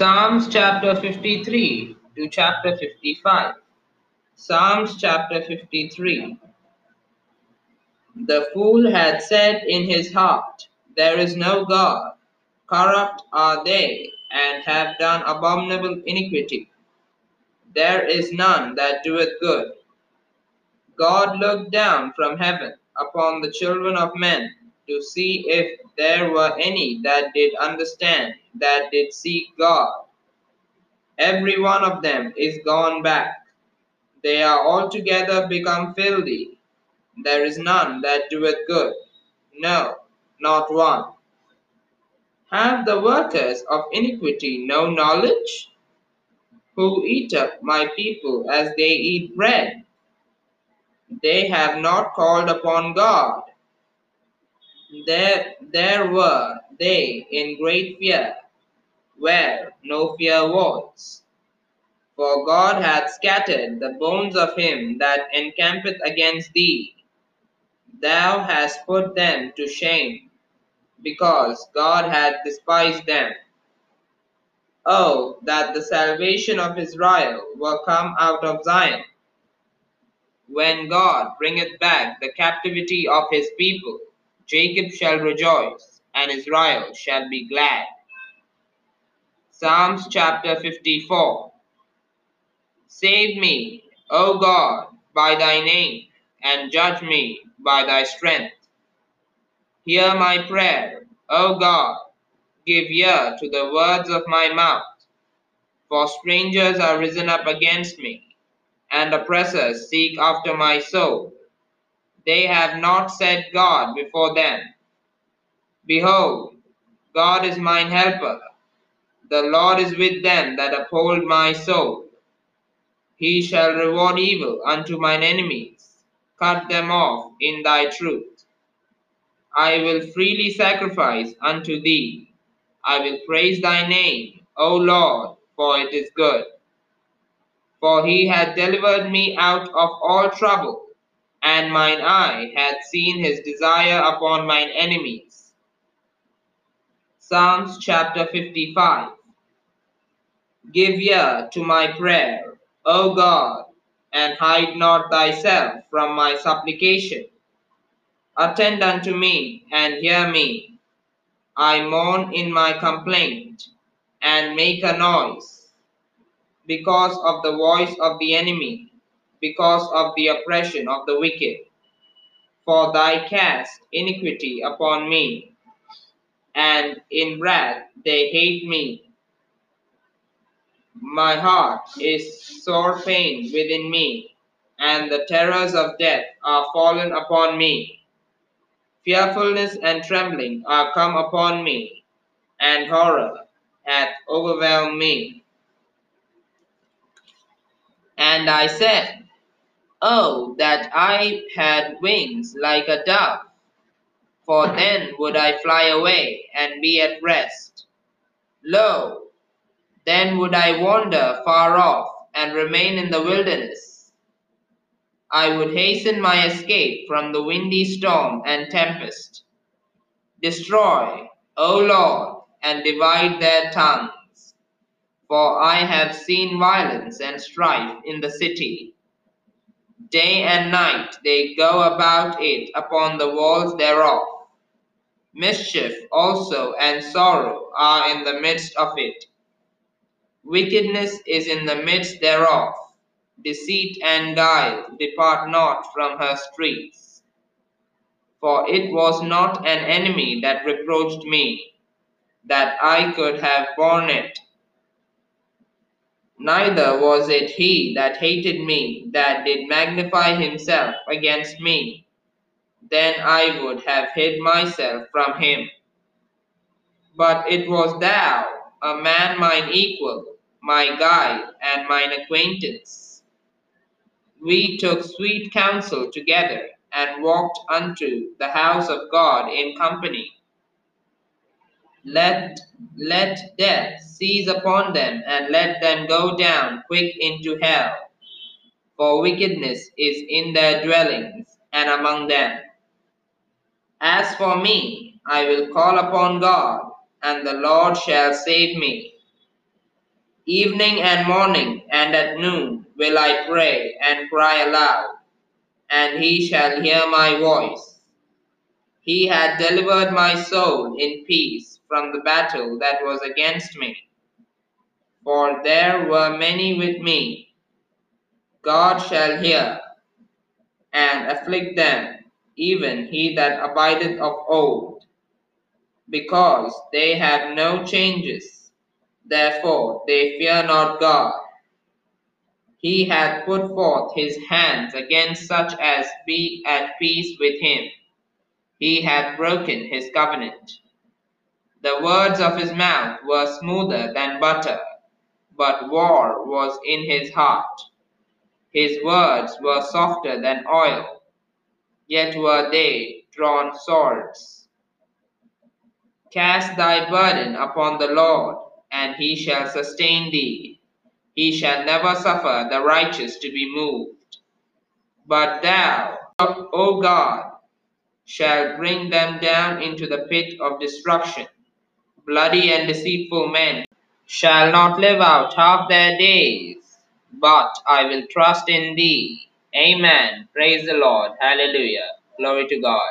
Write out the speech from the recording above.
Psalms chapter 53 to chapter 55. Psalms chapter 53. The fool had said in his heart, There is no God. Corrupt are they, and have done abominable iniquity. There is none that doeth good. God looked down from heaven upon the children of men to see if there were any that did understand, that did seek God. Every one of them is gone back. They are altogether become filthy. There is none that doeth good, no, not one. Have the workers of iniquity no knowledge? Who eat up my people as they eat bread? They have not called upon God. There, there were they in great fear, where no fear was. For God hath scattered the bones of him that encampeth against thee. Thou hast put them to shame, because God hath despised them. Oh, that the salvation of Israel were come out of Zion! When God bringeth back the captivity of his people, Jacob shall rejoice, and Israel shall be glad. Psalms chapter 54 Save me, O God, by thy name, and judge me by thy strength. Hear my prayer, O God, give ear to the words of my mouth. For strangers are risen up against me, and oppressors seek after my soul. They have not said God before them. Behold, God is mine helper. The Lord is with them that uphold my soul. He shall reward evil unto mine enemies, cut them off in thy truth. I will freely sacrifice unto thee. I will praise thy name, O Lord, for it is good. For he hath delivered me out of all trouble, and mine eye hath seen his desire upon mine enemies. Psalms chapter 55 Give ear to my prayer, O God, and hide not thyself from my supplication. Attend unto me, and hear me. I mourn in my complaint, and make a noise, because of the voice of the enemy, because of the oppression of the wicked. For thy cast iniquity upon me, and in wrath they hate me. My heart is sore pained within me, and the terrors of death are fallen upon me. Fearfulness and trembling are come upon me, and horror hath overwhelmed me. And I said, Oh, that I had wings like a dove, for then would I fly away and be at rest. Lo, then would I wander far off and remain in the wilderness. I would hasten my escape from the windy storm and tempest. Destroy, O Lord, and divide their tongues. For I have seen violence and strife in the city. Day and night they go about it upon the walls thereof. Mischief also and sorrow are in the midst of it. Wickedness is in the midst thereof. Deceit and guile depart not from her streets. For it was not an enemy that reproached me, that I could have borne it. Neither was it he that hated me, that did magnify himself against me. Then I would have hid myself from him. But it was thou, a man mine equal, my guide and mine acquaintance. We took sweet counsel together and walked unto the house of God in company. Let, let death seize upon them and let them go down quick into hell. For wickedness is in their dwellings and among them. As for me, I will call upon God, and the Lord shall save me. Evening and morning and at noon will I pray and cry aloud, and he shall hear my voice. He hath delivered my soul in peace from the battle that was against me. For there were many with me. God shall hear and afflict them, even he that abideth of old, because they have no changes. Therefore they fear not God. He hath put forth his hands against such as be at peace with him. He hath broken his covenant. The words of his mouth were smoother than butter, but war was in his heart. His words were softer than oil, yet were they drawn swords. Cast thy burden upon the Lord, and he shall sustain thee. He shall never suffer the righteous to be moved. But thou, O God, shall bring them down into the pit of destruction. Bloody and deceitful men shall not live out half their days, but I will trust in thee. Amen. Praise the Lord. Hallelujah. Glory to God.